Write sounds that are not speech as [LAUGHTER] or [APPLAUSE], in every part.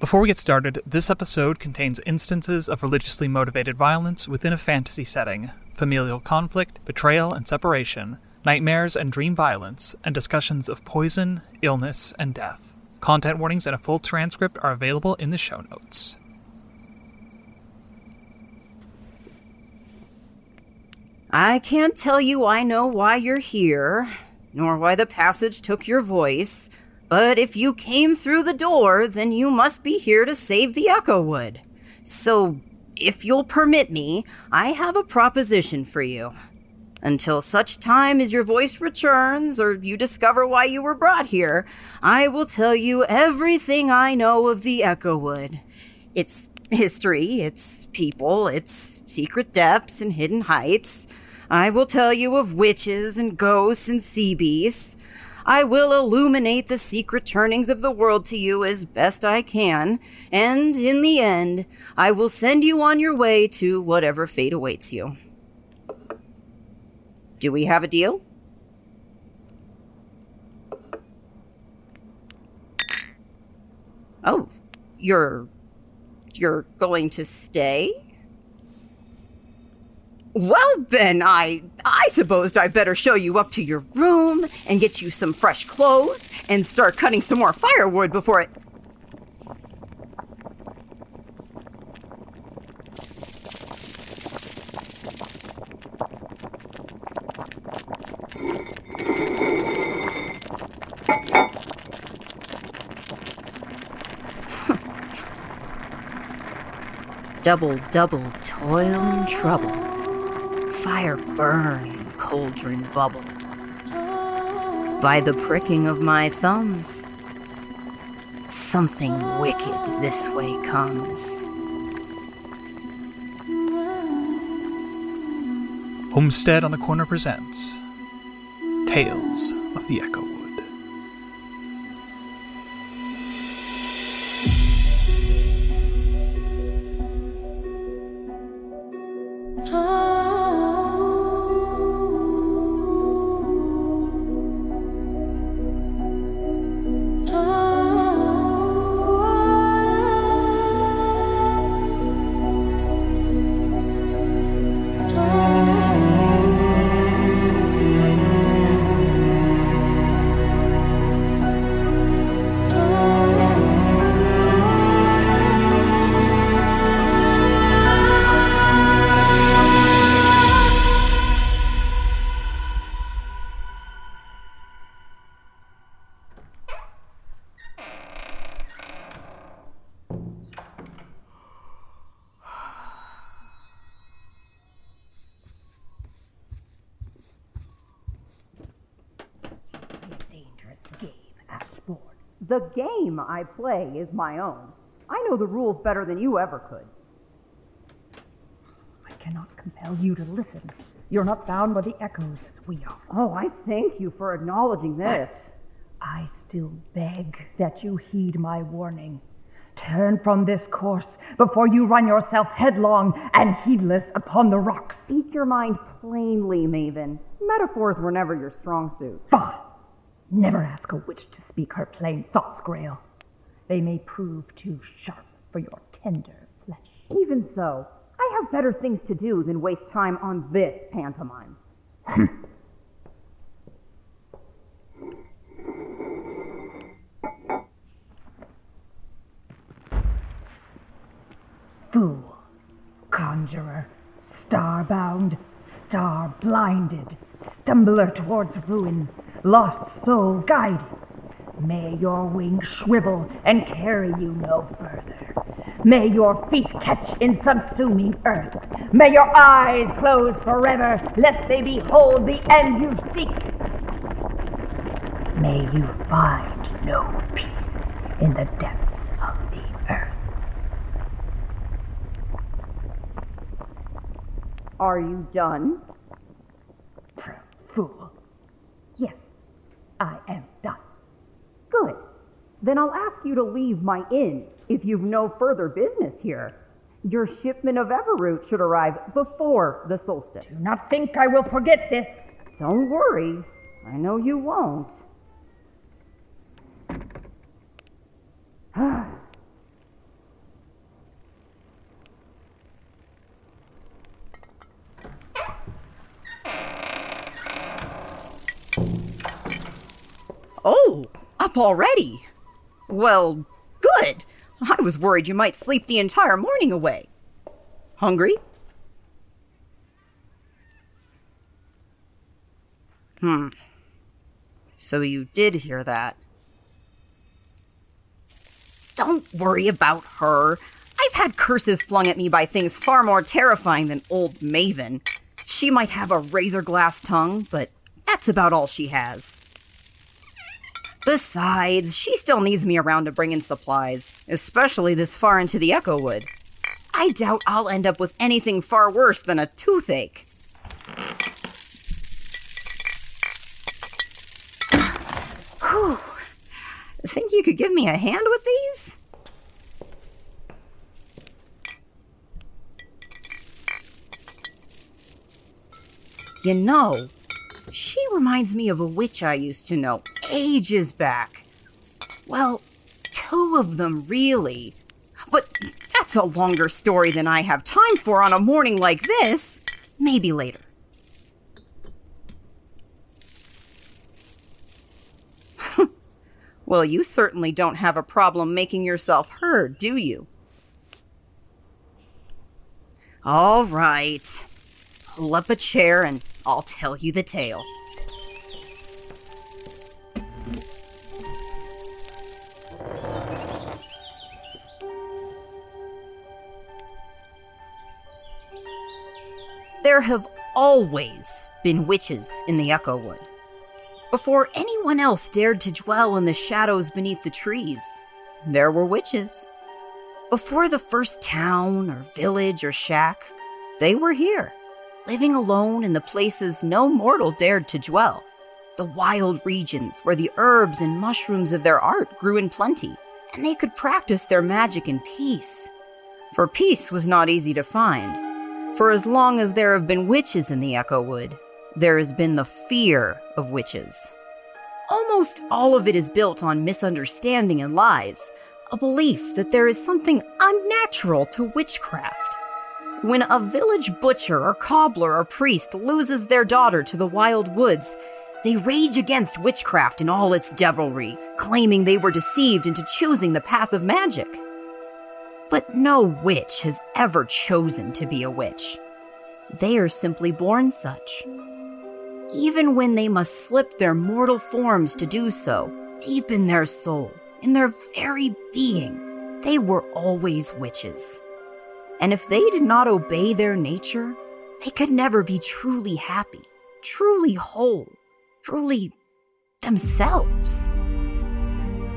Before we get started, this episode contains instances of religiously motivated violence within a fantasy setting, familial conflict, betrayal and separation, nightmares and dream violence, and discussions of poison, illness, and death. Content warnings and a full transcript are available in the show notes. I can't tell you I know why you're here, nor why the passage took your voice, but if you came through the door, then you must be here to save the Echowood. So, if you'll permit me, I have a proposition for you. Until such time as your voice returns or you discover why you were brought here, I will tell you everything I know of the Echowood. Its history, its people, its secret depths and hidden heights. I will tell you of witches and ghosts and sea beasts. I will illuminate the secret turnings of the world to you as best I can, and in the end, I will send you on your way to whatever fate awaits you. Do we have a deal? Oh, you're you're going to stay? Well then, I I supposed I'd better show you up to your room and get you some fresh clothes and start cutting some more firewood before it Double, double, toil and trouble. Fire burn and cauldron bubble. By the pricking of my thumbs, something wicked this way comes. Homestead on the Corner presents Tales of the Echo The game I play is my own. I know the rules better than you ever could. I cannot compel you to listen. You're not bound by the echoes as we are. Oh, I thank you for acknowledging this. I still beg that you heed my warning. Turn from this course before you run yourself headlong and heedless upon the rocks. Speak your mind plainly, Maeven. Metaphors were never your strong suit. Bah! Never ask a witch to speak her plain thoughts, Grael. They may prove too sharp for your tender flesh. Even so, I have better things to do than waste time on this pantomime. [LAUGHS] Fool, conjurer, star bound, star blinded, stumbler towards ruin lost soul guiding. May your wings shrivel and carry you no further. May your feet catch in subsuming earth. May your eyes close forever, lest they behold the end you seek. May you find no peace in the depths of the earth. Are you done? Fool. I am done. Good. Then I'll ask you to leave my inn if you've no further business here. Your shipment of Everroot should arrive before the solstice. Do not think I will forget this. Don't worry. I know you won't. Up already? Well, good. I was worried you might sleep the entire morning away. Hungry? Hmm. So you did hear that. Don't worry about her. I've had curses flung at me by things far more terrifying than old Maeven. She might have a razor glass tongue, but that's about all she has. Besides, she still needs me around to bring in supplies, especially this far into the Echowood. I doubt I'll end up with anything far worse than a toothache. Whew. Think you could give me a hand with these? You know, she reminds me of a witch I used to know ages back. Well, two of them, really. But that's a longer story than I have time for on a morning like this. Maybe later. [LAUGHS] well, you certainly don't have a problem making yourself heard, do you? All right. Pull up a chair and I'll tell you the tale. There have always been witches in the Echowood. Before anyone else dared to dwell in the shadows beneath the trees, there were witches. Before the first town or village or shack, they were here, living alone in the places no mortal dared to dwell. The wild regions where the herbs and mushrooms of their art grew in plenty, and they could practice their magic in peace. For peace was not easy to find. For as long as there have been witches in the Echowood, there has been the fear of witches. Almost all of it is built on misunderstanding and lies, a belief that there is something unnatural to witchcraft. When a village butcher or cobbler or priest loses their daughter to the wild woods, they rage against witchcraft in all its devilry, claiming they were deceived into choosing the path of magic. But no witch has ever chosen to be a witch. They are simply born such. Even when they must slip their mortal forms to do so, deep in their soul, in their very being, they were always witches. And if they did not obey their nature, they could never be truly happy, truly whole, truly themselves.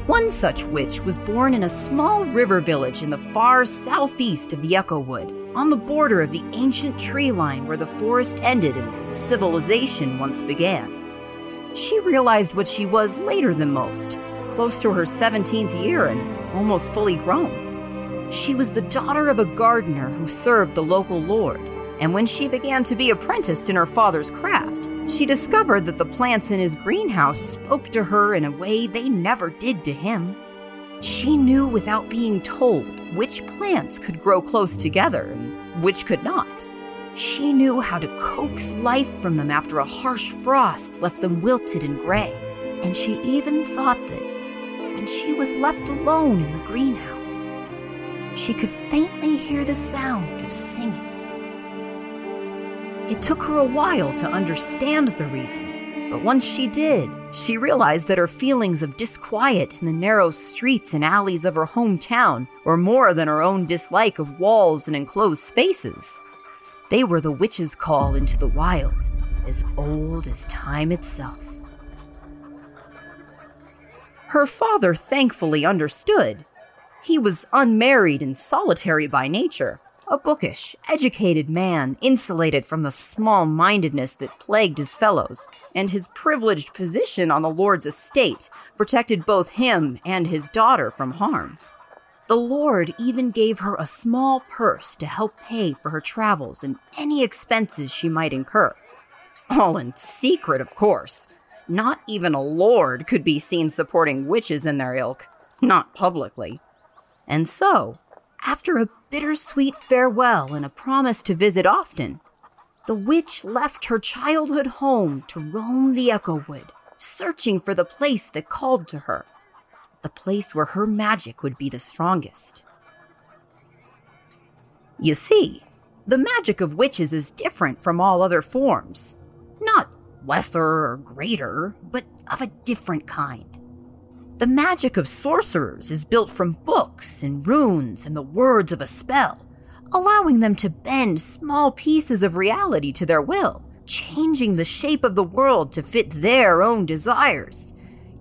One such witch was born in a small river village in the far southeast of the Echowood, on the border of the ancient tree line where the forest ended and civilization once began. She realized what she was later than most, close to her 17th year and almost fully grown. She was the daughter of a gardener who served the local lord, and when she began to be apprenticed in her father's craft, she discovered that the plants in his greenhouse spoke to her in a way they never did to him. She knew without being told which plants could grow close together and which could not. She knew how to coax life from them after a harsh frost left them wilted and gray. And she even thought that when she was left alone in the greenhouse, she could faintly hear the sound of singing. It took her a while to understand the reason, but once she did, she realized that her feelings of disquiet in the narrow streets and alleys of her hometown were more than her own dislike of walls and enclosed spaces. They were the witch's call into the wild, as old as time itself. Her father thankfully understood. He was unmarried and solitary by nature, a bookish, educated man, insulated from the small mindedness that plagued his fellows, and his privileged position on the Lord's estate protected both him and his daughter from harm. The Lord even gave her a small purse to help pay for her travels and any expenses she might incur. All in secret, of course. Not even a lord could be seen supporting witches in their ilk, not publicly. And so, after a bittersweet farewell and a promise to visit often, the witch left her childhood home to roam the Echowood, searching for the place that called to her, the place where her magic would be the strongest. You see, the magic of witches is different from all other forms. Not lesser or greater, but of a different kind. The magic of sorcerers is built from books and runes and the words of a spell, allowing them to bend small pieces of reality to their will, changing the shape of the world to fit their own desires.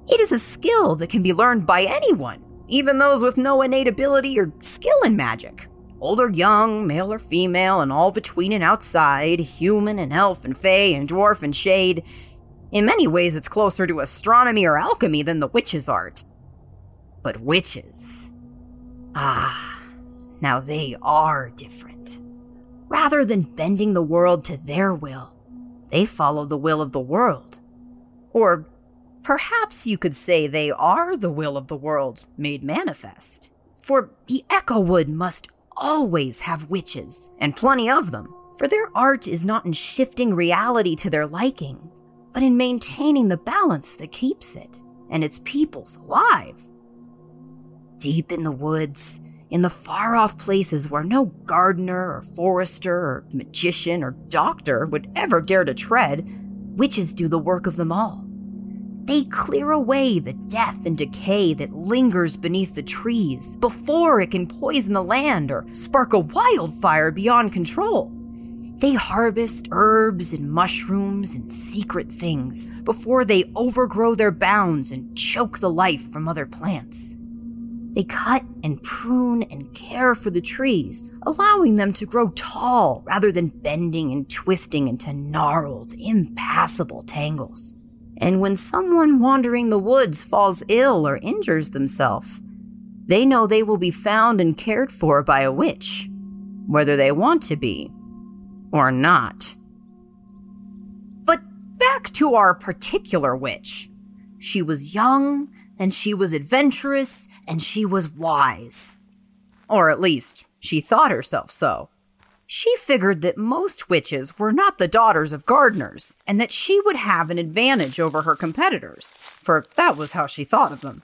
It is a skill that can be learned by anyone, even those with no innate ability or skill in magic. Old or young, male or female, and all between and outside, human and elf and fey and dwarf and shade, in many ways, it's closer to astronomy or alchemy than the witch's art. But witches. Ah, now they are different. Rather than bending the world to their will, they follow the will of the world. Or perhaps you could say they are the will of the world made manifest. For the Echowood must always have witches, and plenty of them, for their art is not in shifting reality to their liking, but in maintaining the balance that keeps it and its peoples alive. Deep in the woods, in the far off places where no gardener or forester or magician or doctor would ever dare to tread, witches do the work of them all. They clear away the death and decay that lingers beneath the trees before it can poison the land or spark a wildfire beyond control. They harvest herbs and mushrooms and secret things before they overgrow their bounds and choke the life from other plants. They cut and prune and care for the trees, allowing them to grow tall rather than bending and twisting into gnarled, impassable tangles. And when someone wandering the woods falls ill or injures themselves, they know they will be found and cared for by a witch, whether they want to be or not. But back to our particular witch. She was young, and she was adventurous, and she was wise. Or at least, she thought herself so. She figured that most witches were not the daughters of gardeners, and that she would have an advantage over her competitors, for that was how she thought of them.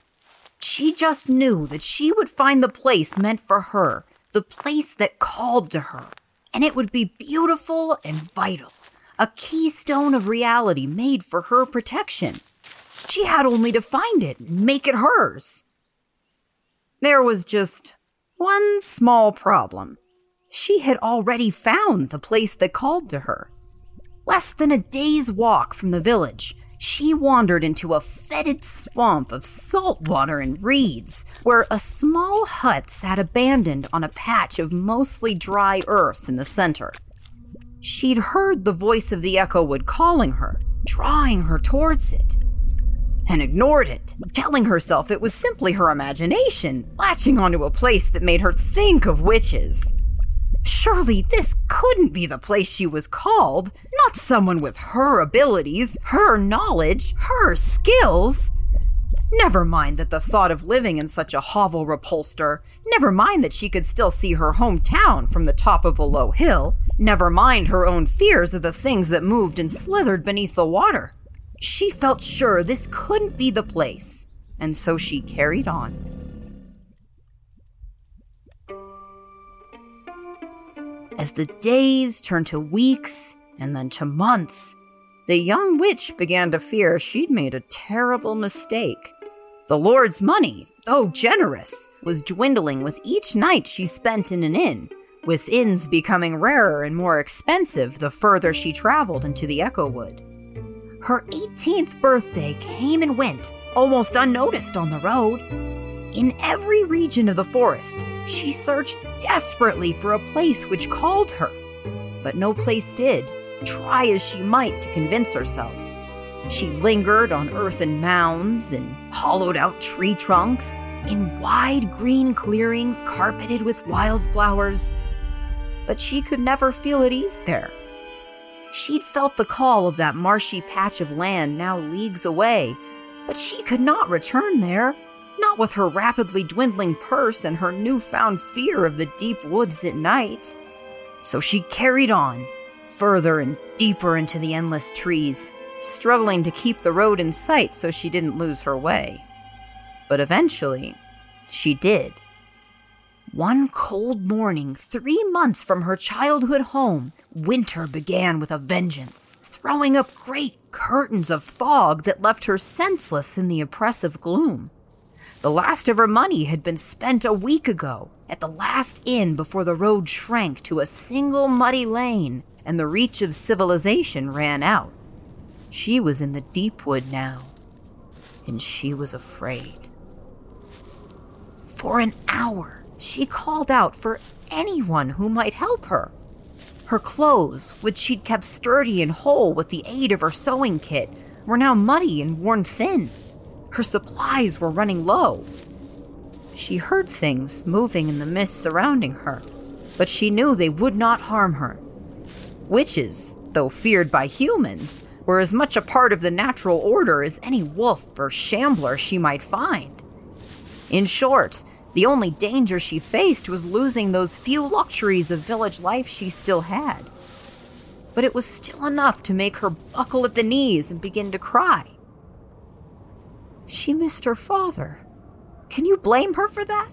She just knew that she would find the place meant for her, the place that called to her, and it would be beautiful and vital, a keystone of reality made for her protection. She had only to find it and make it hers. There was just one small problem. She had already found the place that called to her. Less than a day's walk from the village, she wandered into a fetid swamp of salt water and reeds, where a small hut sat abandoned on a patch of mostly dry earth in the center. She'd heard the voice of the Echowood calling her, drawing her towards it, and ignored it, telling herself it was simply her imagination, latching onto a place that made her think of witches. Surely this couldn't be the place she was called, not someone with her abilities, her knowledge, her skills. Never mind that the thought of living in such a hovel repulsed her. Never mind that she could still see her hometown from the top of a low hill. Never mind her own fears of the things that moved and slithered beneath the water. She felt sure this couldn't be the place, and so she carried on. As the days turned to weeks and then to months, the young witch began to fear she'd made a terrible mistake. The Lord's money, though generous, was dwindling with each night she spent in an inn, with inns becoming rarer and more expensive the further she traveled into the Echowood. Her 18th birthday came and went, almost unnoticed on the road. In every region of the forest, she searched desperately for a place which called her, but no place did, try as she might to convince herself. She lingered on earthen mounds and hollowed out tree trunks, in wide green clearings carpeted with wildflowers, but she could never feel at ease there. She'd felt the call of that marshy patch of land now leagues away, but she could not return there, not with her rapidly dwindling purse and her newfound fear of the deep woods at night. So she carried on, further and deeper into the endless trees, struggling to keep the road in sight so she didn't lose her way. But eventually, she did. One cold morning, three months from her childhood home, winter began with a vengeance, throwing up great curtains of fog that left her senseless in the oppressive gloom. The last of her money had been spent a week ago at the last inn before the road shrank to a single muddy lane and the reach of civilization ran out. She was in the deep wood now, and she was afraid. For an hour, she called out for anyone who might help her. Her clothes, which she'd kept sturdy and whole with the aid of her sewing kit, were now muddy and worn thin. Her supplies were running low. She heard things moving in the mist surrounding her, but she knew they would not harm her. Witches, though feared by humans, were as much a part of the natural order as any wolf or shambler she might find. In short, the only danger she faced was losing those few luxuries of village life she still had. But it was still enough to make her buckle at the knees and begin to cry. She missed her father. Can you blame her for that?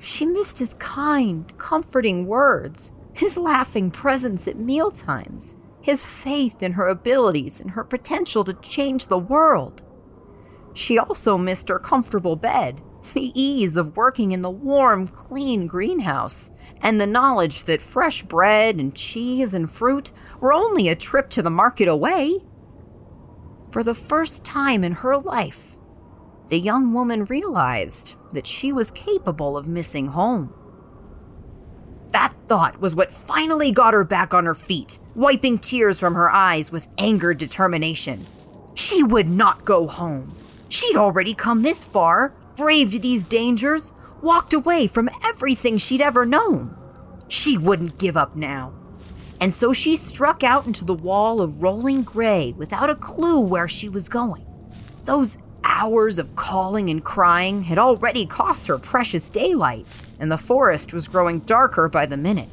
She missed his kind, comforting words, his laughing presence at mealtimes, his faith in her abilities and her potential to change the world. She also missed her comfortable bed, the ease of working in the warm, clean greenhouse, and the knowledge that fresh bread and cheese and fruit were only a trip to the market away. For the first time in her life, the young woman realized that she was capable of missing home. That thought was what finally got her back on her feet, wiping tears from her eyes with angered determination. She would not go home. She'd already come this far, braved these dangers, walked away from everything she'd ever known. She wouldn't give up now. And so she struck out into the wall of rolling gray without a clue where she was going. Those hours of calling and crying had already cost her precious daylight, and the forest was growing darker by the minute.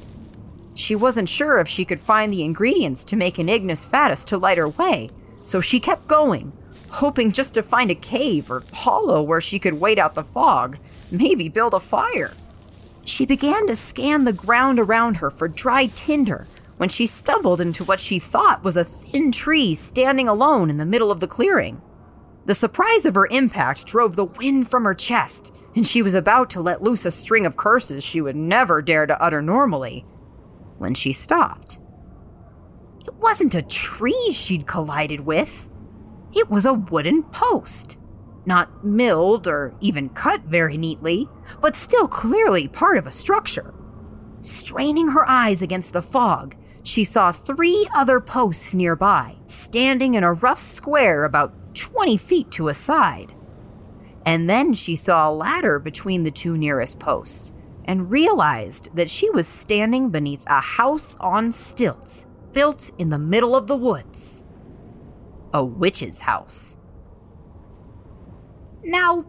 She wasn't sure if she could find the ingredients to make an Ignis Fatuus to light her way, so she kept going, hoping just to find a cave or hollow where she could wait out the fog, maybe build a fire. She began to scan the ground around her for dry tinder when she stumbled into what she thought was a thin tree standing alone in the middle of the clearing. The surprise of her impact drove the wind from her chest, and she was about to let loose a string of curses she would never dare to utter normally when she stopped. It wasn't a tree she'd collided with. It was a wooden post. Not milled or even cut very neatly, but still clearly part of a structure. Straining her eyes against the fog, she saw three other posts nearby, standing in a rough square about 20 feet to a side. And then she saw a ladder between the two nearest posts and realized that she was standing beneath a house on stilts built in the middle of the woods a witch's house. Now,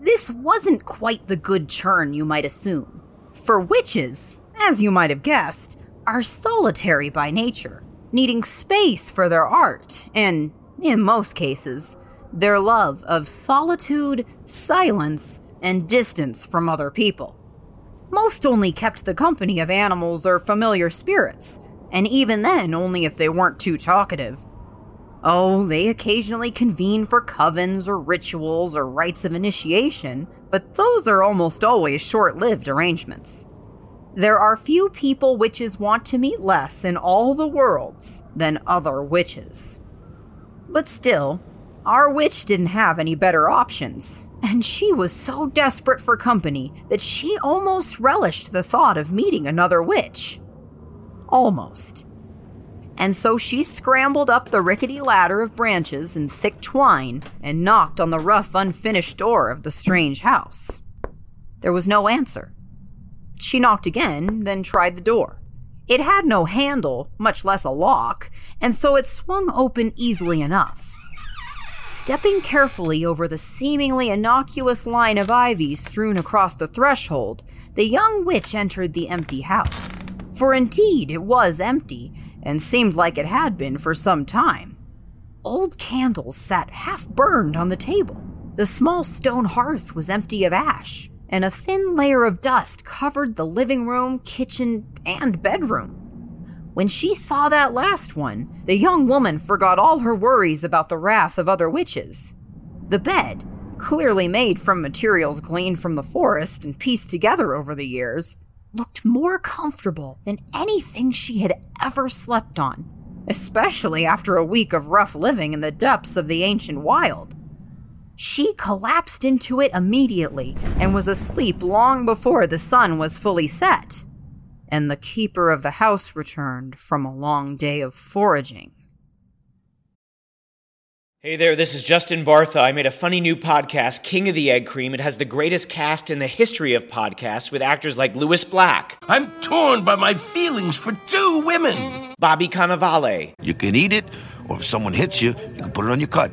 this wasn't quite the good churn you might assume, for witches, as you might have guessed, are solitary by nature, needing space for their art and, in most cases, their love of solitude, silence, and distance from other people. Most only kept the company of animals or familiar spirits, and even then only if they weren't too talkative. Oh, they occasionally convene for covens or rituals or rites of initiation, but those are almost always short lived arrangements. There are few people witches want to meet less in all the worlds than other witches. But still, our witch didn't have any better options, and she was so desperate for company that she almost relished the thought of meeting another witch. Almost. And so she scrambled up the rickety ladder of branches and thick twine and knocked on the rough, unfinished door of the strange house. There was no answer. She knocked again, then tried the door. It had no handle, much less a lock, and so it swung open easily enough. Stepping carefully over the seemingly innocuous line of ivy strewn across the threshold, the young witch entered the empty house. For indeed, it was empty, and seemed like it had been for some time. Old candles sat half burned on the table. The small stone hearth was empty of ash, and a thin layer of dust covered the living room, kitchen, and bedroom. When she saw that last one, the young woman forgot all her worries about the wrath of other witches. The bed, clearly made from materials gleaned from the forest and pieced together over the years, looked more comfortable than anything she had ever slept on, especially after a week of rough living in the depths of the ancient wild. She collapsed into it immediately and was asleep long before the sun was fully set. And the keeper of the house returned from a long day of foraging. Hey there, this is Justin Bartha. I made a funny new podcast, King of the Egg Cream. It has the greatest cast in the history of podcasts with actors like Lewis Black, I'm torn by my feelings for two women. Bobby Cannavale, You can eat it, or if someone hits you, you can put it on your cut.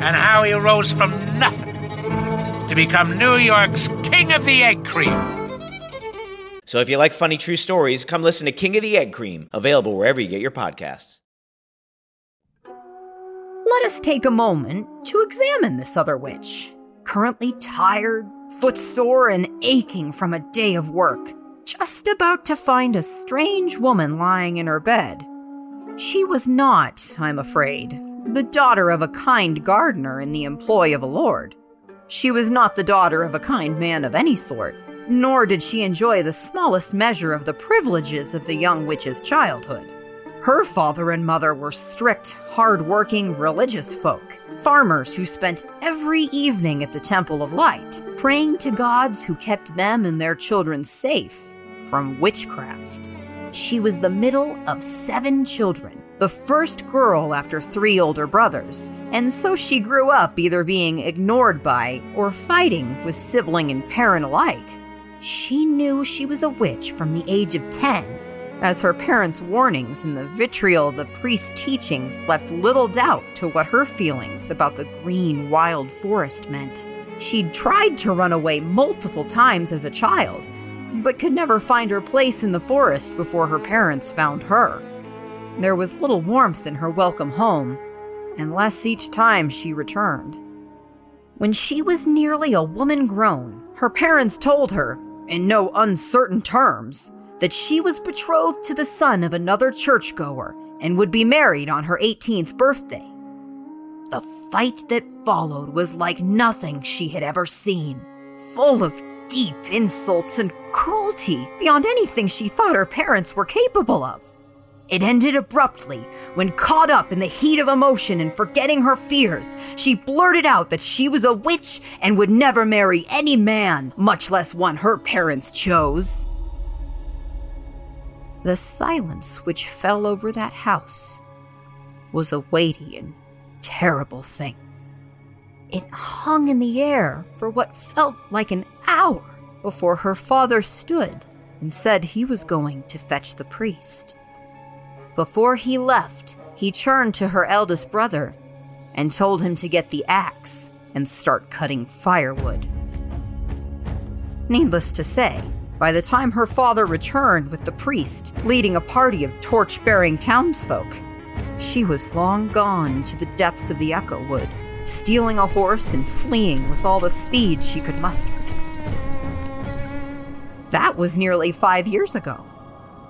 and how he rose from nothing to become New York's King of the Egg Cream. So if you like funny true stories, come listen to King of the Egg Cream, available wherever you get your podcasts. Let us take a moment to examine this other witch, currently tired, footsore, and aching from a day of work, just about to find a strange woman lying in her bed. She was not, I'm afraid, the daughter of a kind gardener in the employ of a lord. She was not the daughter of a kind man of any sort, nor did she enjoy the smallest measure of the privileges of the young witch's childhood. Her father and mother were strict, hard-working, religious folk, farmers who spent every evening at the Temple of Light, praying to gods who kept them and their children safe from witchcraft. She was the middle of seven children, the first girl after three older brothers, and so she grew up either being ignored by or fighting with sibling and parent alike. She knew she was a witch from the age of 10, as her parents' warnings and the vitriol of the priest's teachings left little doubt to what her feelings about the green, wild forest meant. She'd tried to run away multiple times as a child, but could never find her place in the forest before her parents found her. There was little warmth in her welcome home, and less each time she returned. When she was nearly a woman grown, her parents told her, in no uncertain terms, that she was betrothed to the son of another churchgoer and would be married on her 18th birthday. The fight that followed was like nothing she had ever seen, full of deep insults and cruelty beyond anything she thought her parents were capable of. It ended abruptly when, caught up in the heat of emotion and forgetting her fears, she blurted out that she was a witch and would never marry any man, much less one her parents chose. The silence which fell over that house was a weighty and terrible thing. It hung in the air for what felt like an hour before her father stood and said he was going to fetch the priest. Before he left, he turned to her eldest brother and told him to get the axe and start cutting firewood. Needless to say, by the time her father returned with the priest leading a party of torch bearing townsfolk, she was long gone to the depths of the Echowood, stealing a horse and fleeing with all the speed she could muster. That was nearly five years ago.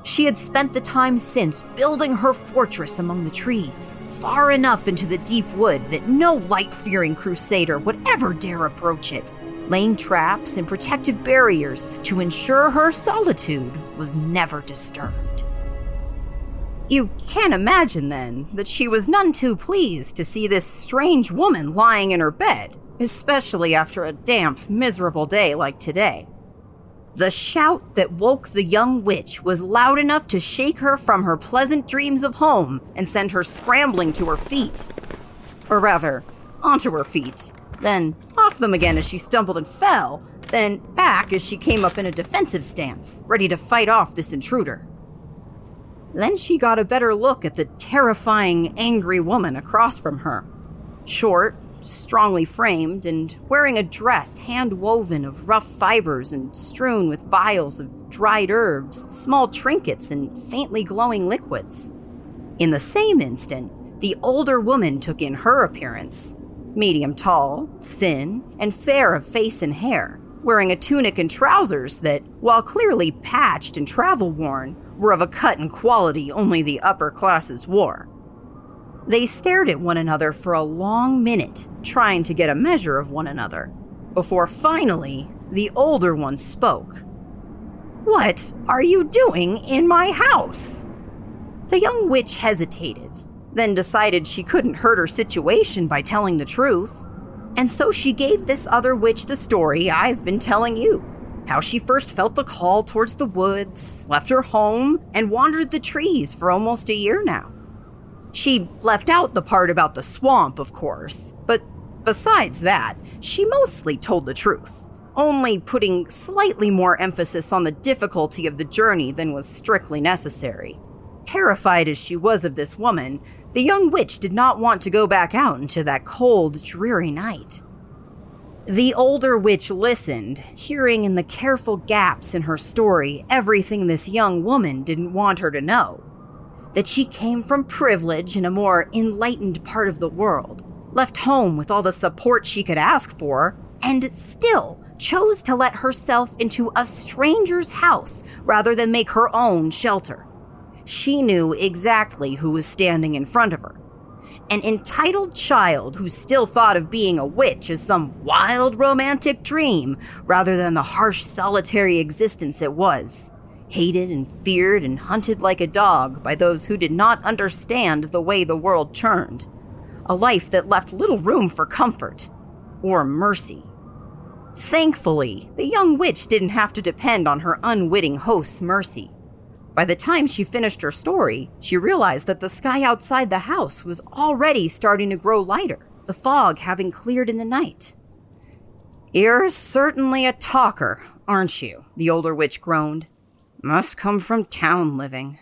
She had spent the time since building her fortress among the trees, far enough into the deep wood that no light fearing crusader would ever dare approach it, laying traps and protective barriers to ensure her solitude was never disturbed. You can imagine, then, that she was none too pleased to see this strange woman lying in her bed, especially after a damp, miserable day like today. The shout that woke the young witch was loud enough to shake her from her pleasant dreams of home and send her scrambling to her feet. Or rather, onto her feet, then off them again as she stumbled and fell, then back as she came up in a defensive stance, ready to fight off this intruder. Then she got a better look at the terrifying, angry woman across from her. Short, strongly framed, and wearing a dress hand woven of rough fibers and strewn with vials of dried herbs, small trinkets, and faintly glowing liquids. In the same instant, the older woman took in her appearance medium tall, thin, and fair of face and hair, wearing a tunic and trousers that, while clearly patched and travel worn, were of a cut and quality only the upper classes wore. They stared at one another for a long minute, trying to get a measure of one another, before finally the older one spoke. What are you doing in my house? The young witch hesitated, then decided she couldn't hurt her situation by telling the truth. And so she gave this other witch the story I've been telling you how she first felt the call towards the woods, left her home, and wandered the trees for almost a year now. She left out the part about the swamp, of course, but besides that, she mostly told the truth, only putting slightly more emphasis on the difficulty of the journey than was strictly necessary. Terrified as she was of this woman, the young witch did not want to go back out into that cold, dreary night. The older witch listened, hearing in the careful gaps in her story everything this young woman didn't want her to know that she came from privilege in a more enlightened part of the world, left home with all the support she could ask for, and still chose to let herself into a stranger's house rather than make her own shelter. She knew exactly who was standing in front of her. An entitled child who still thought of being a witch as some wild romantic dream rather than the harsh solitary existence it was hated and feared and hunted like a dog by those who did not understand the way the world turned. A life that left little room for comfort or mercy. Thankfully, the young witch didn't have to depend on her unwitting host's mercy. By the time she finished her story, she realized that the sky outside the house was already starting to grow lighter, the fog having cleared in the night. You're certainly a talker, aren't you? The older witch groaned. Must come from town living.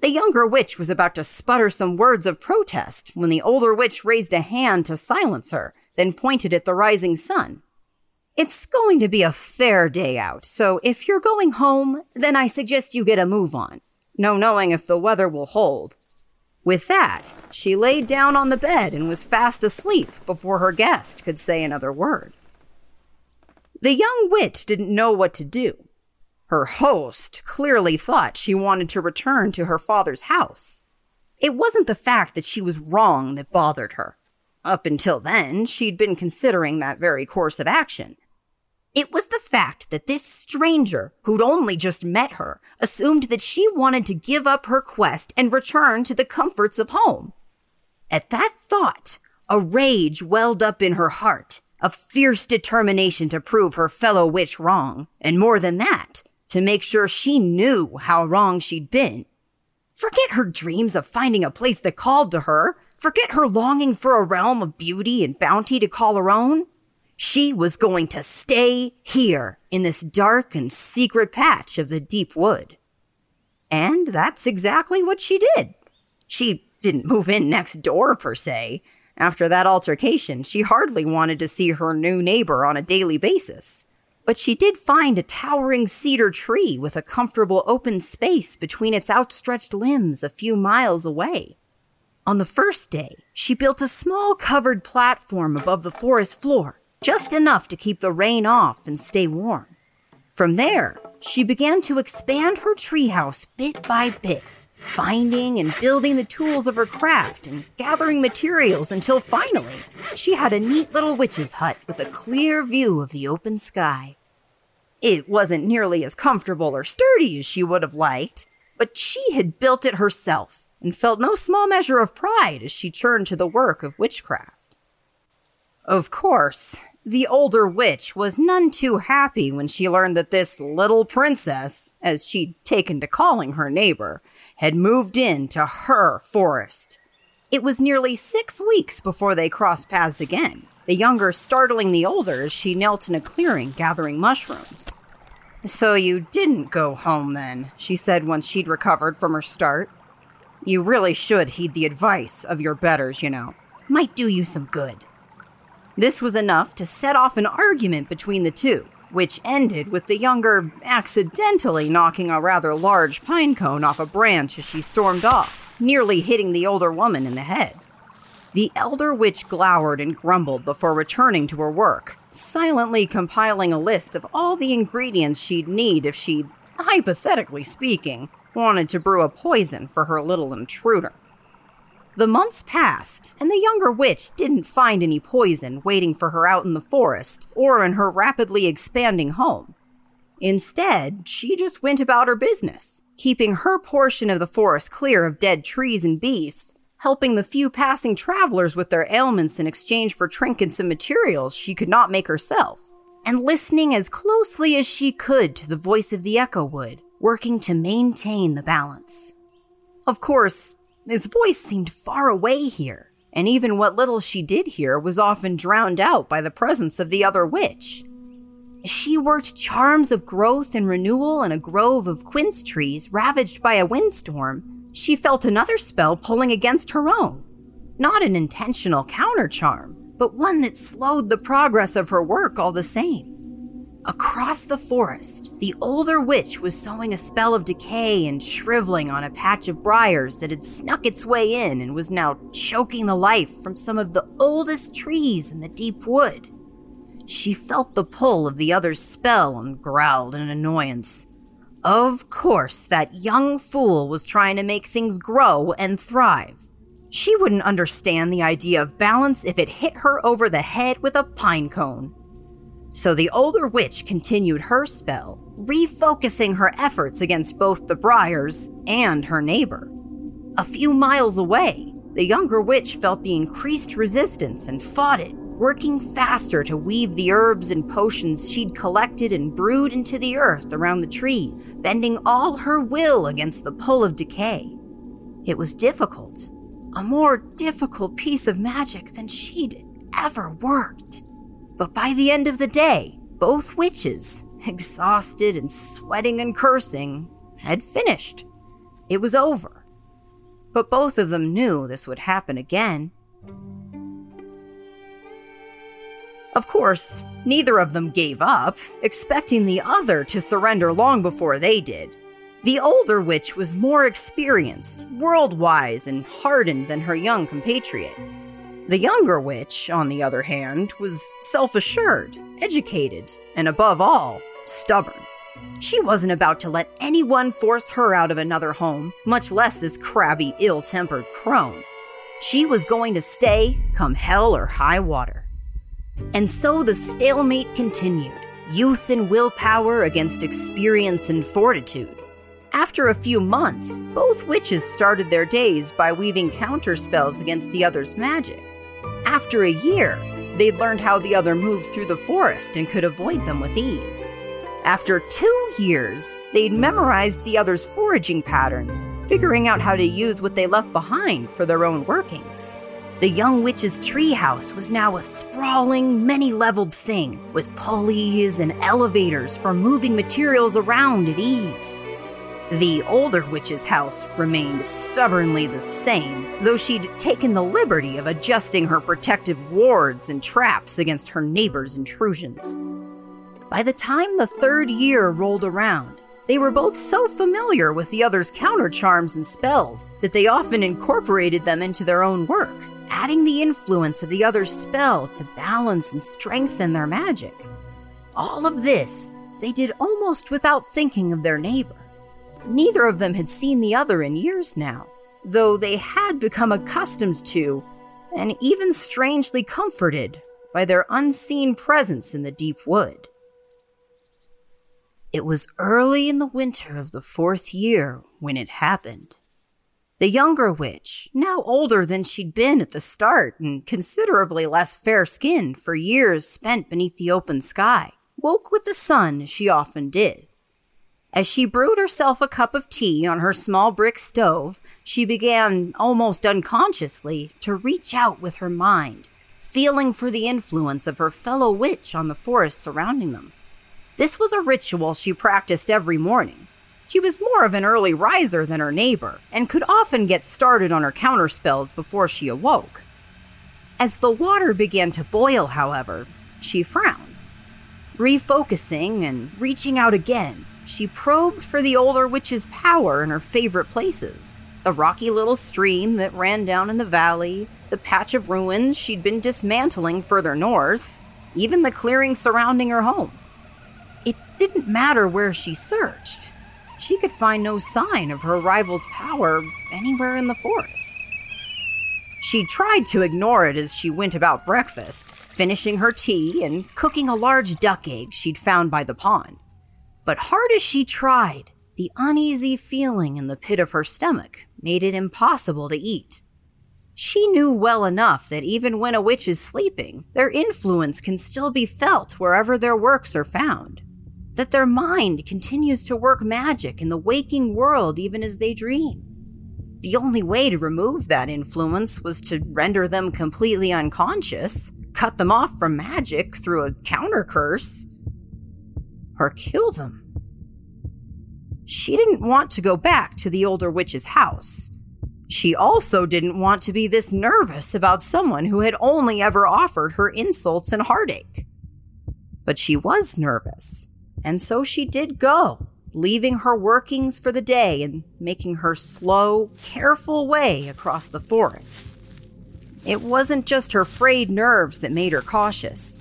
The younger witch was about to sputter some words of protest when the older witch raised a hand to silence her, then pointed at the rising sun. It's going to be a fair day out, so if you're going home, then I suggest you get a move on. No knowing if the weather will hold. With that, she laid down on the bed and was fast asleep before her guest could say another word. The young witch didn't know what to do. Her host clearly thought she wanted to return to her father's house. It wasn't the fact that she was wrong that bothered her. Up until then, she'd been considering that very course of action. It was the fact that this stranger, who'd only just met her, assumed that she wanted to give up her quest and return to the comforts of home. At that thought, a rage welled up in her heart, a fierce determination to prove her fellow witch wrong, and more than that, to make sure she knew how wrong she'd been. Forget her dreams of finding a place that called to her. Forget her longing for a realm of beauty and bounty to call her own. She was going to stay here in this dark and secret patch of the deep wood. And that's exactly what she did. She didn't move in next door, per se. After that altercation, she hardly wanted to see her new neighbor on a daily basis. But she did find a towering cedar tree with a comfortable open space between its outstretched limbs a few miles away. On the first day, she built a small covered platform above the forest floor, just enough to keep the rain off and stay warm. From there, she began to expand her treehouse bit by bit, finding and building the tools of her craft and gathering materials until finally she had a neat little witch's hut with a clear view of the open sky. It wasn't nearly as comfortable or sturdy as she would have liked, but she had built it herself and felt no small measure of pride as she turned to the work of witchcraft. Of course, the older witch was none too happy when she learned that this little princess, as she'd taken to calling her neighbor, had moved into her forest. It was nearly six weeks before they crossed paths again, the younger startling the older as she knelt in a clearing gathering mushrooms. So you didn't go home then, she said once she'd recovered from her start. You really should heed the advice of your betters, you know. Might do you some good. This was enough to set off an argument between the two, which ended with the younger accidentally knocking a rather large pine cone off a branch as she stormed off, nearly hitting the older woman in the head. The elder witch glowered and grumbled before returning to her work, silently compiling a list of all the ingredients she'd need if she, hypothetically speaking, wanted to brew a poison for her little intruder. The months passed, and the younger witch didn't find any poison waiting for her out in the forest or in her rapidly expanding home. Instead, she just went about her business, keeping her portion of the forest clear of dead trees and beasts, helping the few passing travelers with their ailments in exchange for trinkets and materials she could not make herself, and listening as closely as she could to the voice of the Echowood, working to maintain the balance. Of course, its voice seemed far away here, and even what little she did hear was often drowned out by the presence of the other witch. She worked charms of growth and renewal in a grove of quince trees ravaged by a windstorm she felt another spell pulling against her own. Not an intentional counter charm, but one that slowed the progress of her work all the same. Across the forest, the older witch was sowing a spell of decay and shriveling on a patch of briars that had snuck its way in and was now choking the life from some of the oldest trees in the deep wood. She felt the pull of the other's spell and growled in annoyance. Of course, that young fool was trying to make things grow and thrive. She wouldn't understand the idea of balance if it hit her over the head with a pine cone. So the older witch continued her spell, refocusing her efforts against both the briars and her neighbor. A few miles away, the younger witch felt the increased resistance and fought it working faster to weave the herbs and potions she'd collected and brewed into the earth around the trees, bending all her will against the pull of decay. It was difficult, a more difficult piece of magic than she'd ever worked. But by the end of the day, both witches, exhausted and sweating and cursing, had finished. It was over. But both of them knew this would happen again. Of course, neither of them gave up, expecting the other to surrender long before they did. The older witch was more experienced, world wise, and hardened than her young compatriot. The younger witch, on the other hand, was self assured, educated, and above all, stubborn. She wasn't about to let anyone force her out of another home, much less this crabby, ill tempered crone. She was going to stay, come hell or high water. And so the stalemate continued youth and willpower against experience and fortitude. After a few months, both witches started their days by weaving counter spells against the other's magic. After a year, they'd learned how the other moved through the forest and could avoid them with ease. After two years, they'd memorized the other's foraging patterns, figuring out how to use what they left behind for their own workings. The young witch's treehouse was now a sprawling, many leveled thing with pulleys and elevators for moving materials around at ease. The older witch's house remained stubbornly the same, though she'd taken the liberty of adjusting her protective wards and traps against her neighbors' intrusions. By the time the third year rolled around, they were both so familiar with the other's counter charms and spells that they often incorporated them into their own work, adding the influence of the other's spell to balance and strengthen their magic. All of this they did almost without thinking of their neighbor. Neither of them had seen the other in years now, though they had become accustomed to, and even strangely comforted, by their unseen presence in the deep wood. It was early in the winter of the fourth year when it happened. The younger witch, now older than she'd been at the start and considerably less fair skinned for years spent beneath the open sky, woke with the sun as she often did. As she brewed herself a cup of tea on her small brick stove, she began, almost unconsciously, to reach out with her mind, feeling for the influence of her fellow witch on the forest surrounding them. This was a ritual she practiced every morning. She was more of an early riser than her neighbor, and could often get started on her counterspells before she awoke. As the water began to boil, however, she frowned. Refocusing and reaching out again, she probed for the older witch's power in her favorite places the rocky little stream that ran down in the valley, the patch of ruins she'd been dismantling further north, even the clearing surrounding her home. It didn't matter where she searched. She could find no sign of her rival's power anywhere in the forest. She tried to ignore it as she went about breakfast, finishing her tea and cooking a large duck egg she'd found by the pond. But hard as she tried, the uneasy feeling in the pit of her stomach made it impossible to eat. She knew well enough that even when a witch is sleeping, their influence can still be felt wherever their works are found. That their mind continues to work magic in the waking world even as they dream. The only way to remove that influence was to render them completely unconscious, cut them off from magic through a counter curse, or kill them. She didn't want to go back to the older witch's house. She also didn't want to be this nervous about someone who had only ever offered her insults and heartache. But she was nervous, and so she did go, leaving her workings for the day and making her slow, careful way across the forest. It wasn't just her frayed nerves that made her cautious.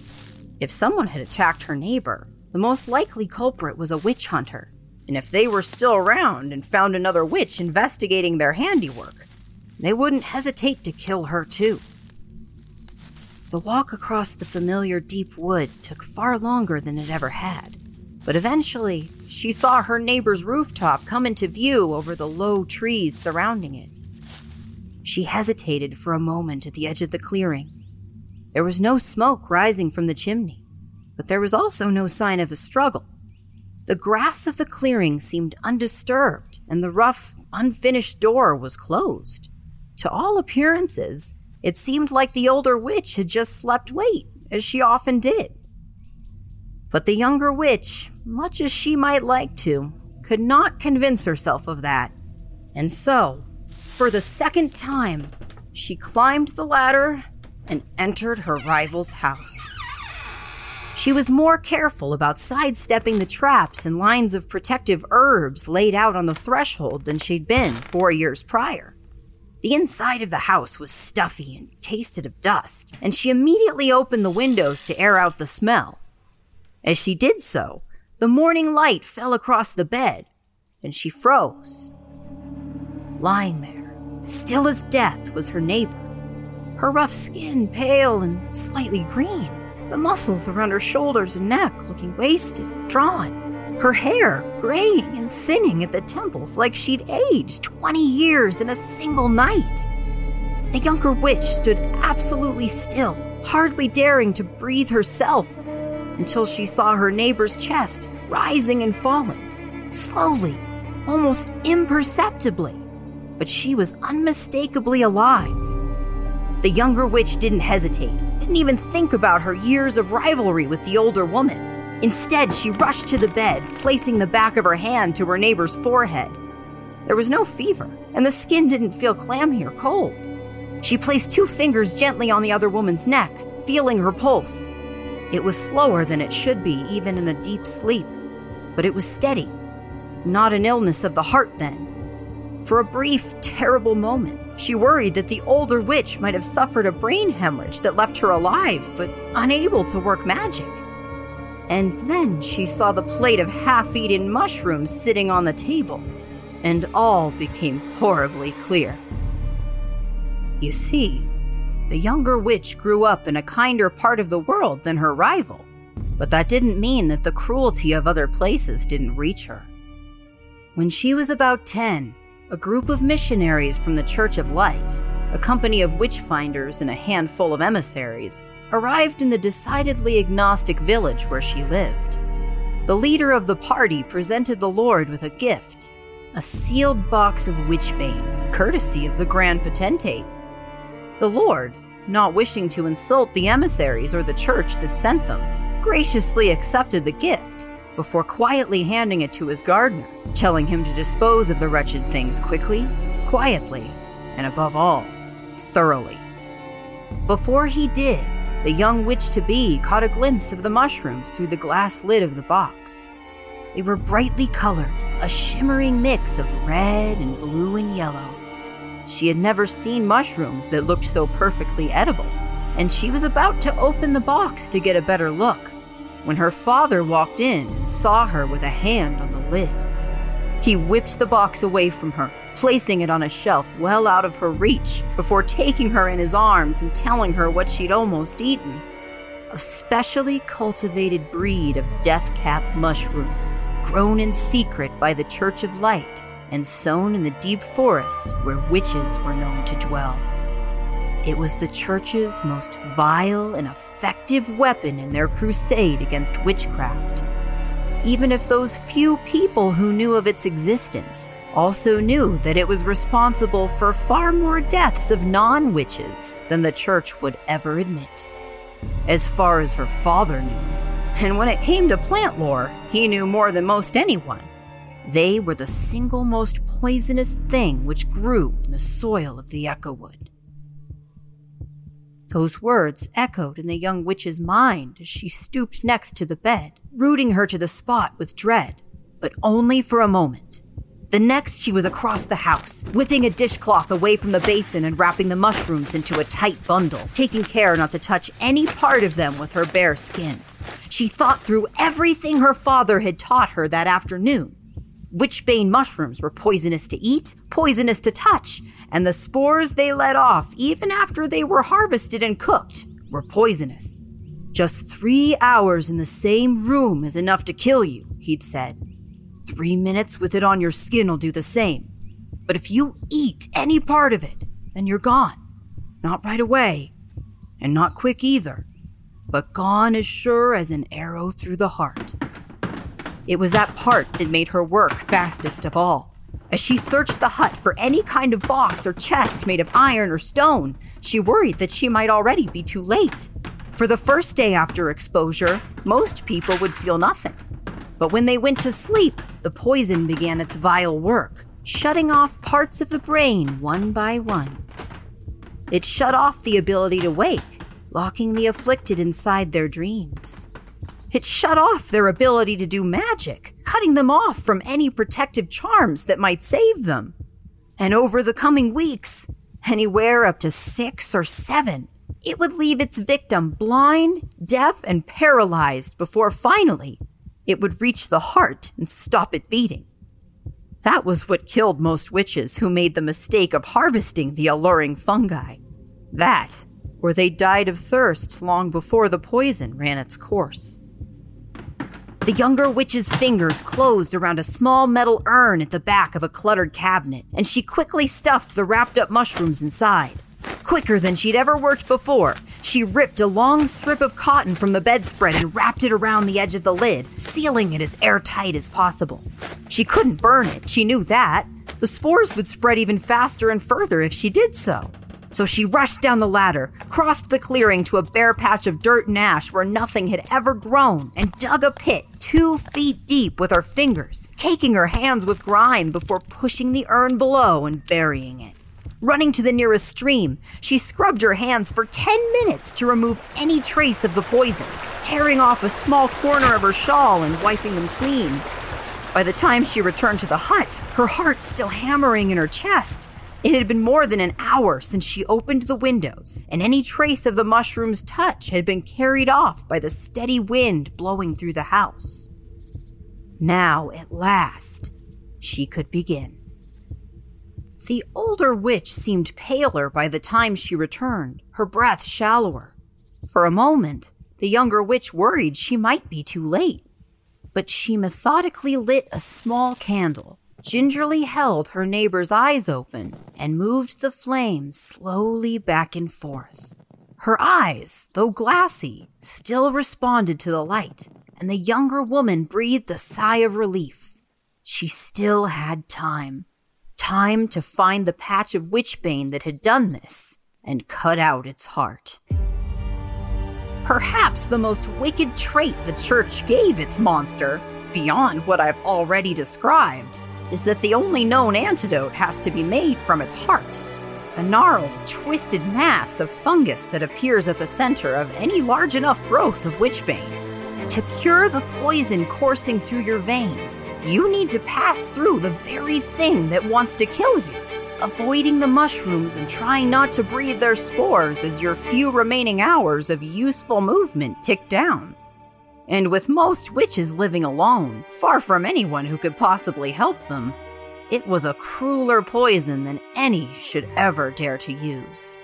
If someone had attacked her neighbor, the most likely culprit was a witch hunter and if they were still around and found another witch investigating their handiwork, they wouldn't hesitate to kill her too. The walk across the familiar deep wood took far longer than it ever had, but eventually she saw her neighbor's rooftop come into view over the low trees surrounding it. She hesitated for a moment at the edge of the clearing. There was no smoke rising from the chimney, but there was also no sign of a struggle. The grass of the clearing seemed undisturbed, and the rough, unfinished door was closed. To all appearances, it seemed like the older witch had just slept late, as she often did. But the younger witch, much as she might like to, could not convince herself of that. And so, for the second time, she climbed the ladder and entered her rival's house. She was more careful about sidestepping the traps and lines of protective herbs laid out on the threshold than she'd been four years prior. The inside of the house was stuffy and tasted of dust, and she immediately opened the windows to air out the smell. As she did so, the morning light fell across the bed, and she froze. Lying there, still as death, was her neighbor, her rough skin pale and slightly green the muscles around her shoulders and neck looking wasted, drawn, her hair graying and thinning at the temples like she'd aged 20 years in a single night. The younger witch stood absolutely still, hardly daring to breathe herself, until she saw her neighbor's chest rising and falling, slowly, almost imperceptibly, but she was unmistakably alive. The younger witch didn't hesitate, didn't even think about her years of rivalry with the older woman. Instead, she rushed to the bed, placing the back of her hand to her neighbor's forehead. There was no fever, and the skin didn't feel clammy or cold. She placed two fingers gently on the other woman's neck, feeling her pulse. It was slower than it should be, even in a deep sleep, but it was steady. Not an illness of the heart, then. For a brief, terrible moment, she worried that the older witch might have suffered a brain hemorrhage that left her alive, but unable to work magic. And then she saw the plate of half eaten mushrooms sitting on the table, and all became horribly clear. You see, the younger witch grew up in a kinder part of the world than her rival, but that didn't mean that the cruelty of other places didn't reach her. When she was about 10, a group of missionaries from the Church of Light, a company of witch finders and a handful of emissaries, arrived in the decidedly agnostic village where she lived. The leader of the party presented the Lord with a gift a sealed box of witchbane, courtesy of the Grand Potentate. The Lord, not wishing to insult the emissaries or the church that sent them, graciously accepted the gift before quietly handing it to his gardener, telling him to dispose of the wretched things quickly, quietly, and above all, thoroughly. Before he did, the young witch to be caught a glimpse of the mushrooms through the glass lid of the box. They were brightly colored, a shimmering mix of red and blue and yellow. She had never seen mushrooms that looked so perfectly edible, and she was about to open the box to get a better look when her father walked in and saw her with a hand on the lid. He whipped the box away from her, placing it on a shelf well out of her reach before taking her in his arms and telling her what she'd almost eaten a specially cultivated breed of death cap mushrooms, grown in secret by the Church of Light and sown in the deep forest where witches were known to dwell. It was the church's most vile and effective weapon in their crusade against witchcraft. Even if those few people who knew of its existence also knew that it was responsible for far more deaths of non witches than the church would ever admit. As far as her father knew, and when it came to plant lore, he knew more than most anyone. They were the single most poisonous thing which grew in the soil of the Echowood. Those words echoed in the young witch's mind as she stooped next to the bed, rooting her to the spot with dread, but only for a moment. The next, she was across the house, whipping a dishcloth away from the basin and wrapping the mushrooms into a tight bundle, taking care not to touch any part of them with her bare skin. She thought through everything her father had taught her that afternoon. Witchbane mushrooms were poisonous to eat, poisonous to touch, and the spores they let off, even after they were harvested and cooked, were poisonous. Just three hours in the same room is enough to kill you, he'd said. Three minutes with it on your skin will do the same. But if you eat any part of it, then you're gone. Not right away, and not quick either, but gone as sure as an arrow through the heart. It was that part that made her work fastest of all. As she searched the hut for any kind of box or chest made of iron or stone, she worried that she might already be too late. For the first day after exposure, most people would feel nothing. But when they went to sleep, the poison began its vile work, shutting off parts of the brain one by one. It shut off the ability to wake, locking the afflicted inside their dreams. It shut off their ability to do magic, cutting them off from any protective charms that might save them. And over the coming weeks, anywhere up to six or seven, it would leave its victim blind, deaf, and paralyzed before finally it would reach the heart and stop it beating. That was what killed most witches who made the mistake of harvesting the alluring fungi. That, or they died of thirst long before the poison ran its course. The younger witch's fingers closed around a small metal urn at the back of a cluttered cabinet, and she quickly stuffed the wrapped up mushrooms inside. Quicker than she'd ever worked before, she ripped a long strip of cotton from the bedspread and wrapped it around the edge of the lid, sealing it as airtight as possible. She couldn't burn it, she knew that. The spores would spread even faster and further if she did so. So she rushed down the ladder, crossed the clearing to a bare patch of dirt and ash where nothing had ever grown, and dug a pit two feet deep with her fingers, caking her hands with grime before pushing the urn below and burying it. Running to the nearest stream, she scrubbed her hands for 10 minutes to remove any trace of the poison, tearing off a small corner of her shawl and wiping them clean. By the time she returned to the hut, her heart still hammering in her chest, it had been more than an hour since she opened the windows, and any trace of the mushroom's touch had been carried off by the steady wind blowing through the house. Now, at last, she could begin. The older witch seemed paler by the time she returned, her breath shallower. For a moment, the younger witch worried she might be too late. But she methodically lit a small candle gingerly held her neighbor's eyes open and moved the flame slowly back and forth. Her eyes, though glassy, still responded to the light, and the younger woman breathed a sigh of relief. She still had time. Time to find the patch of witchbane that had done this and cut out its heart. Perhaps the most wicked trait the church gave its monster, beyond what I've already described, is that the only known antidote has to be made from its heart a gnarled, twisted mass of fungus that appears at the center of any large enough growth of witchbane. To cure the poison coursing through your veins, you need to pass through the very thing that wants to kill you, avoiding the mushrooms and trying not to breathe their spores as your few remaining hours of useful movement tick down. And with most witches living alone, far from anyone who could possibly help them, it was a crueler poison than any should ever dare to use.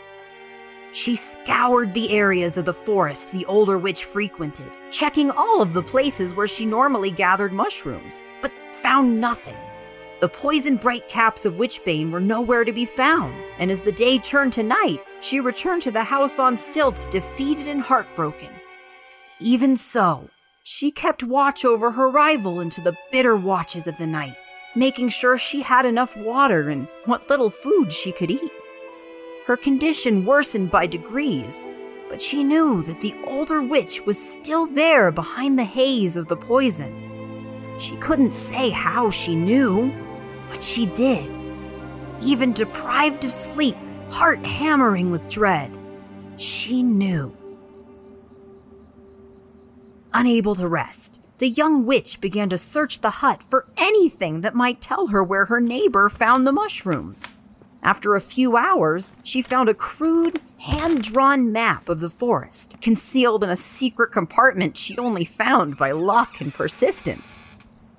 She scoured the areas of the forest the older witch frequented, checking all of the places where she normally gathered mushrooms, but found nothing. The poison bright caps of Witchbane were nowhere to be found, and as the day turned to night, she returned to the house on stilts defeated and heartbroken. Even so, she kept watch over her rival into the bitter watches of the night, making sure she had enough water and what little food she could eat. Her condition worsened by degrees, but she knew that the older witch was still there behind the haze of the poison. She couldn't say how she knew, but she did. Even deprived of sleep, heart hammering with dread, she knew. Unable to rest, the young witch began to search the hut for anything that might tell her where her neighbor found the mushrooms. After a few hours, she found a crude, hand drawn map of the forest, concealed in a secret compartment she only found by luck and persistence.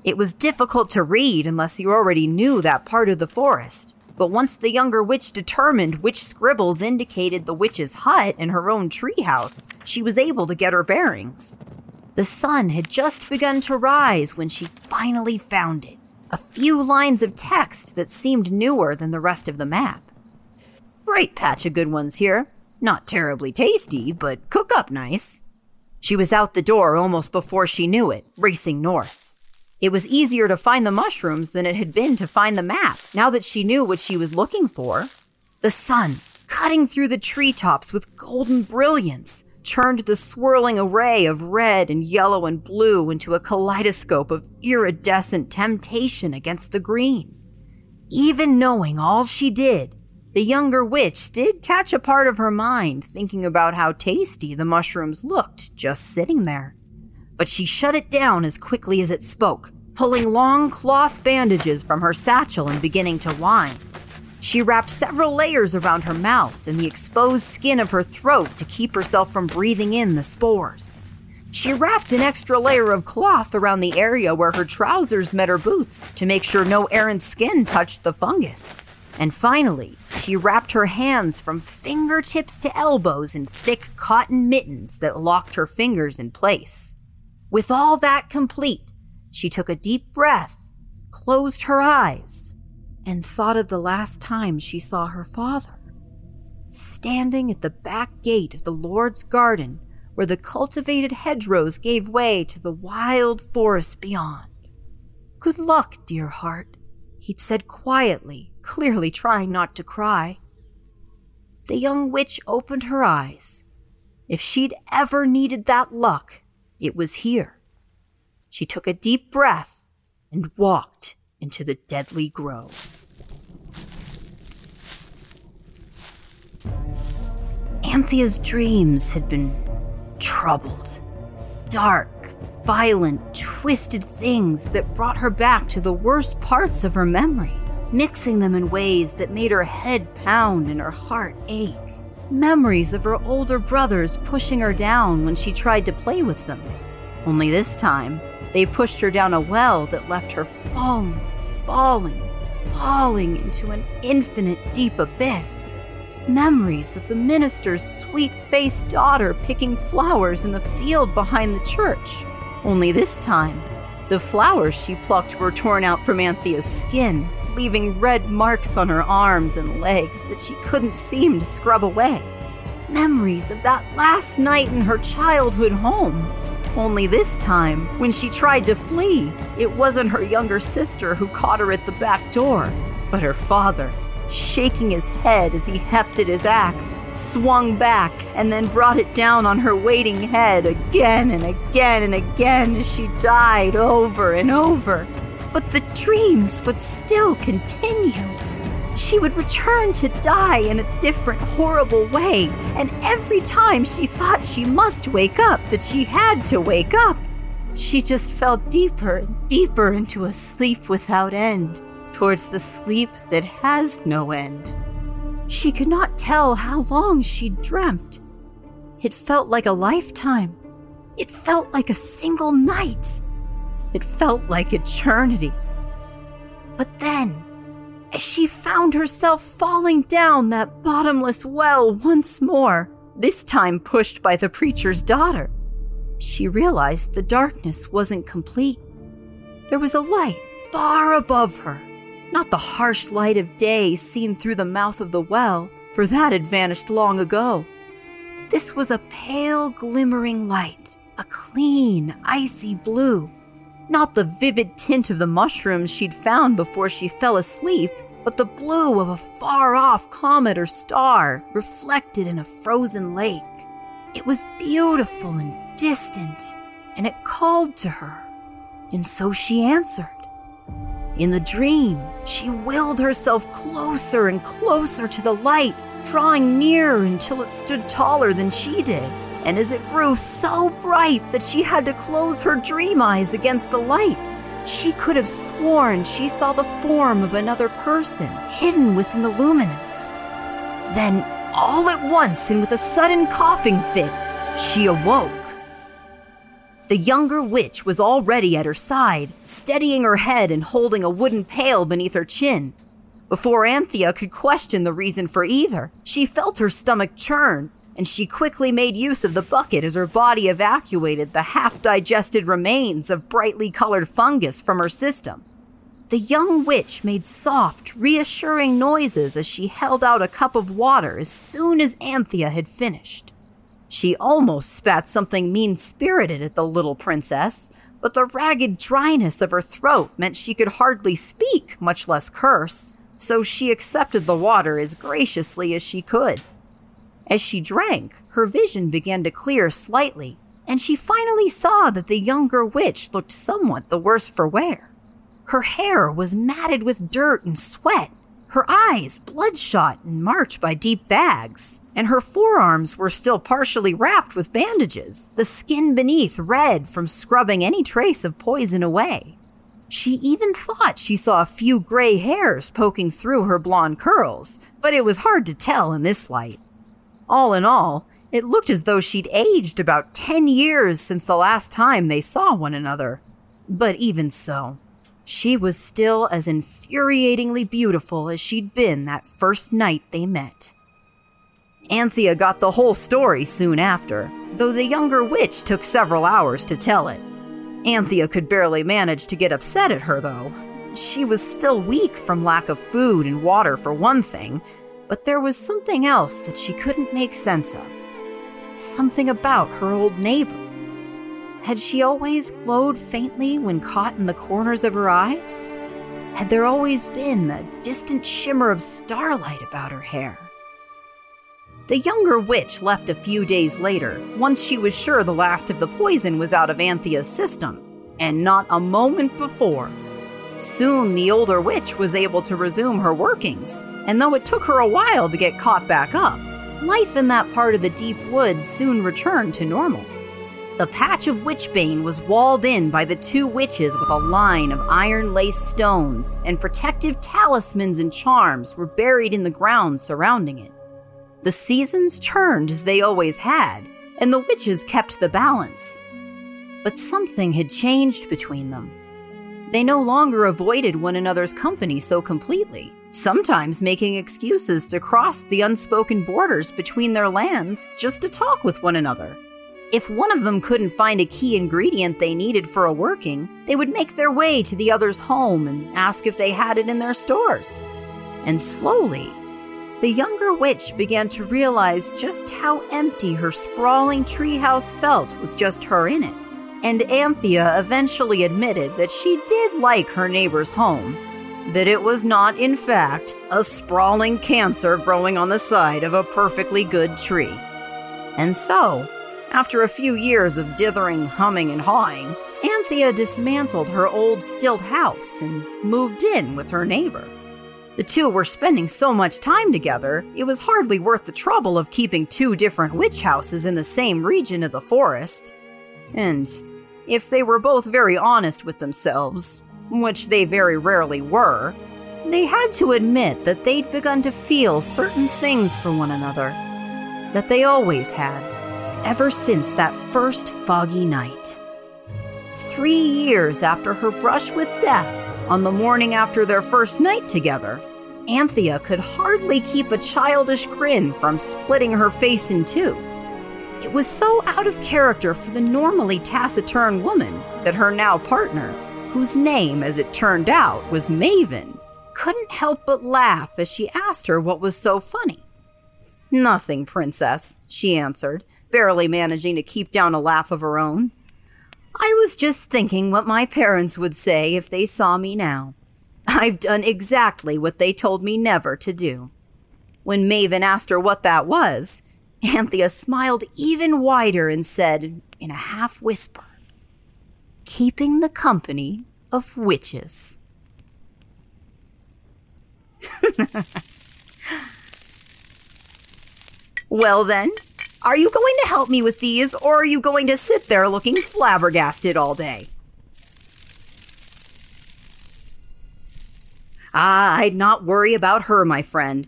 It was difficult to read unless you already knew that part of the forest, but once the younger witch determined which scribbles indicated the witch's hut and her own treehouse, she was able to get her bearings. The sun had just begun to rise when she finally found it. A few lines of text that seemed newer than the rest of the map. Bright patch of good ones here. Not terribly tasty, but cook up nice. She was out the door almost before she knew it, racing north. It was easier to find the mushrooms than it had been to find the map, now that she knew what she was looking for. The sun, cutting through the treetops with golden brilliance, turned the swirling array of red and yellow and blue into a kaleidoscope of iridescent temptation against the green. Even knowing all she did, the younger witch did catch a part of her mind thinking about how tasty the mushrooms looked just sitting there. But she shut it down as quickly as it spoke, pulling long cloth bandages from her satchel and beginning to whine. She wrapped several layers around her mouth and the exposed skin of her throat to keep herself from breathing in the spores. She wrapped an extra layer of cloth around the area where her trousers met her boots to make sure no errant skin touched the fungus. And finally, she wrapped her hands from fingertips to elbows in thick cotton mittens that locked her fingers in place. With all that complete, she took a deep breath, closed her eyes, and thought of the last time she saw her father. Standing at the back gate of the Lord's garden, where the cultivated hedgerows gave way to the wild forest beyond. Good luck, dear heart, he'd said quietly, clearly trying not to cry. the young witch opened her eyes. If she'd ever needed that luck, it was here. She took a deep breath and walked into the deadly grove. Anthea's dreams had been troubled, dark, violent, twisted things that brought her back to the worst parts of her memory, mixing them in ways that made her head pound and her heart ache. Memories of her older brothers pushing her down when she tried to play with them. Only this time, they pushed her down a well that left her falling, falling, falling into an infinite deep abyss. Memories of the minister's sweet faced daughter picking flowers in the field behind the church. Only this time, the flowers she plucked were torn out from Anthea's skin, leaving red marks on her arms and legs that she couldn't seem to scrub away. Memories of that last night in her childhood home. Only this time, when she tried to flee, it wasn't her younger sister who caught her at the back door, but her father shaking his head as he hefted his axe, swung back, and then brought it down on her waiting head again and again and again as she died over and over. But the dreams would still continue. She would return to die in a different, horrible way, and every time she thought she must wake up, that she had to wake up, she just fell deeper and deeper into a sleep without end towards the sleep that has no end. She could not tell how long she'd dreamt. It felt like a lifetime. It felt like a single night. It felt like eternity. But then, as she found herself falling down that bottomless well once more, this time pushed by the preacher's daughter, she realized the darkness wasn't complete. There was a light far above her not the harsh light of day seen through the mouth of the well, for that had vanished long ago. This was a pale, glimmering light, a clean, icy blue. Not the vivid tint of the mushrooms she'd found before she fell asleep, but the blue of a far off comet or star reflected in a frozen lake. It was beautiful and distant, and it called to her. And so she answered. In the dream, she willed herself closer and closer to the light, drawing nearer until it stood taller than she did. And as it grew so bright that she had to close her dream eyes against the light, she could have sworn she saw the form of another person hidden within the luminance. Then, all at once and with a sudden coughing fit, she awoke. The younger witch was already at her side, steadying her head and holding a wooden pail beneath her chin. Before Anthea could question the reason for either, she felt her stomach churn, and she quickly made use of the bucket as her body evacuated the half digested remains of brightly colored fungus from her system. The young witch made soft, reassuring noises as she held out a cup of water as soon as Anthea had finished. She almost spat something mean spirited at the little princess, but the ragged dryness of her throat meant she could hardly speak, much less curse, so she accepted the water as graciously as she could. As she drank, her vision began to clear slightly, and she finally saw that the younger witch looked somewhat the worse for wear. Her hair was matted with dirt and sweat, her eyes bloodshot and marked by deep bags, and her forearms were still partially wrapped with bandages, the skin beneath red from scrubbing any trace of poison away. She even thought she saw a few gray hairs poking through her blonde curls, but it was hard to tell in this light. All in all, it looked as though she'd aged about 10 years since the last time they saw one another. But even so, she was still as infuriatingly beautiful as she'd been that first night they met. Anthea got the whole story soon after, though the younger witch took several hours to tell it. Anthea could barely manage to get upset at her, though. She was still weak from lack of food and water, for one thing, but there was something else that she couldn't make sense of. Something about her old neighbor. Had she always glowed faintly when caught in the corners of her eyes? Had there always been a distant shimmer of starlight about her hair? The younger witch left a few days later, once she was sure the last of the poison was out of Anthea's system, and not a moment before. Soon the older witch was able to resume her workings, and though it took her a while to get caught back up, life in that part of the deep woods soon returned to normal. The patch of Witchbane was walled in by the two witches with a line of iron laced stones, and protective talismans and charms were buried in the ground surrounding it. The seasons turned as they always had, and the witches kept the balance. But something had changed between them. They no longer avoided one another's company so completely, sometimes making excuses to cross the unspoken borders between their lands just to talk with one another. If one of them couldn't find a key ingredient they needed for a working, they would make their way to the other's home and ask if they had it in their stores. And slowly, the younger witch began to realize just how empty her sprawling treehouse felt with just her in it. And Anthea eventually admitted that she did like her neighbor's home, that it was not, in fact, a sprawling cancer growing on the side of a perfectly good tree. And so, after a few years of dithering, humming, and hawing, Anthea dismantled her old stilt house and moved in with her neighbor. The two were spending so much time together, it was hardly worth the trouble of keeping two different witch houses in the same region of the forest. And if they were both very honest with themselves, which they very rarely were, they had to admit that they'd begun to feel certain things for one another. That they always had ever since that first foggy night. Three years after her brush with death, on the morning after their first night together, Anthea could hardly keep a childish grin from splitting her face in two. It was so out of character for the normally taciturn woman that her now partner, whose name, as it turned out, was Maeven, couldn't help but laugh as she asked her what was so funny. Nothing, princess, she answered, barely managing to keep down a laugh of her own. I was just thinking what my parents would say if they saw me now. I've done exactly what they told me never to do. When Maeven asked her what that was, Anthea smiled even wider and said, in a half whisper, Keeping the company of witches. [LAUGHS] well, then, are you going to help me with these, or are you going to sit there looking flabbergasted all day? Ah, I'd not worry about her, my friend.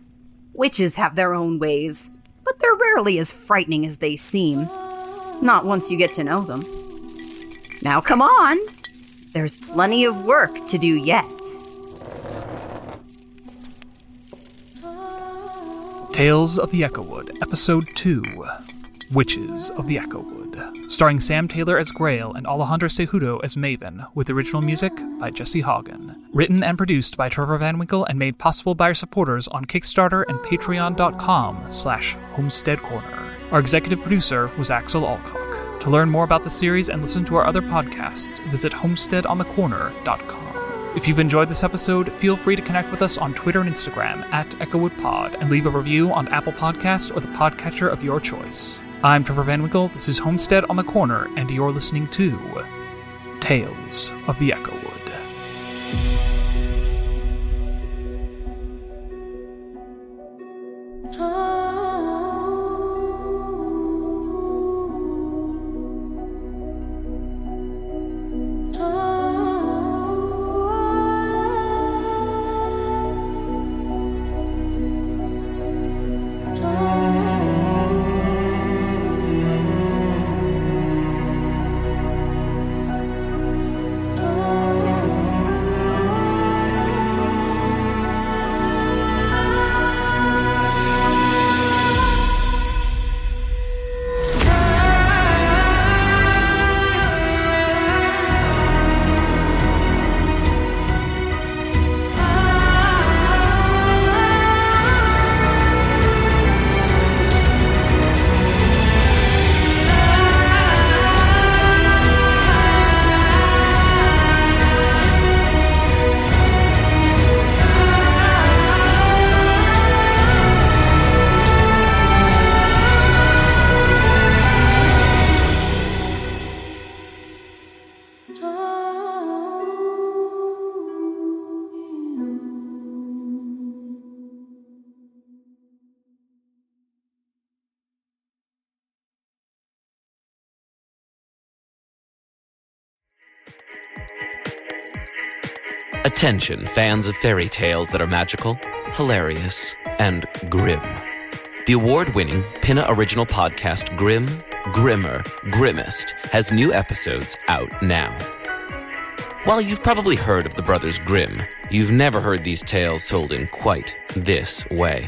Witches have their own ways, but they're rarely as frightening as they seem. Not once you get to know them. Now come on! There's plenty of work to do yet. Tales of the Echowood, Episode 2 Witches of the Echowood, starring Sam Taylor as Grael and Alejandra Cejudo as Maeven, with original music by Jesse Haugen. Written and produced by Trevor Van Winkle and made possible by our supporters on Kickstarter and patreon.com slash homestead corner. Our executive producer was Axel Allcock. To learn more about the series and listen to our other podcasts, visit homesteadonthecorner.com. If you've enjoyed this episode, feel free to connect with us on Twitter and Instagram at EchowoodPod and leave a review on Apple Podcasts or the podcatcher of your choice. I'm Trevor Van Winkle, this is Homestead on the Corner, and you're listening to Tales of the Echowood. Attention, fans of fairy tales that are magical, hilarious, and grim. The award winning Pinna original podcast Grim, Grimmer, Grimmest has new episodes out now. While you've probably heard of the Brothers Grimm, you've never heard these tales told in quite this way.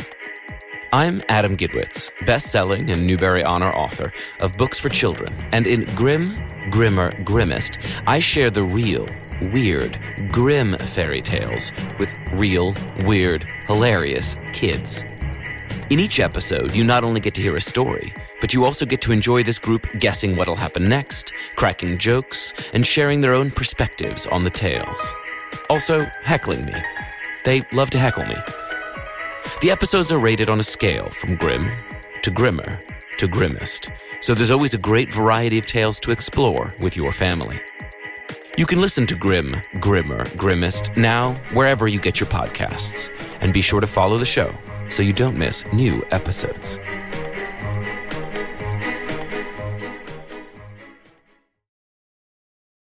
I'm Adam Gidwitz, best selling and Newbery Honor author of books for children, and in Grim, Grimmer, Grimmest, I share the real, weird, grim fairy tales with real, weird, hilarious kids. In each episode, you not only get to hear a story, but you also get to enjoy this group guessing what'll happen next, cracking jokes, and sharing their own perspectives on the tales. Also, heckling me. They love to heckle me. The episodes are rated on a scale from grim to grimmer to grimmest, so there's always a great variety of tales to explore with your family. You can listen to Grim, Grimmer, Grimmest now wherever you get your podcasts, and be sure to follow the show so you don't miss new episodes.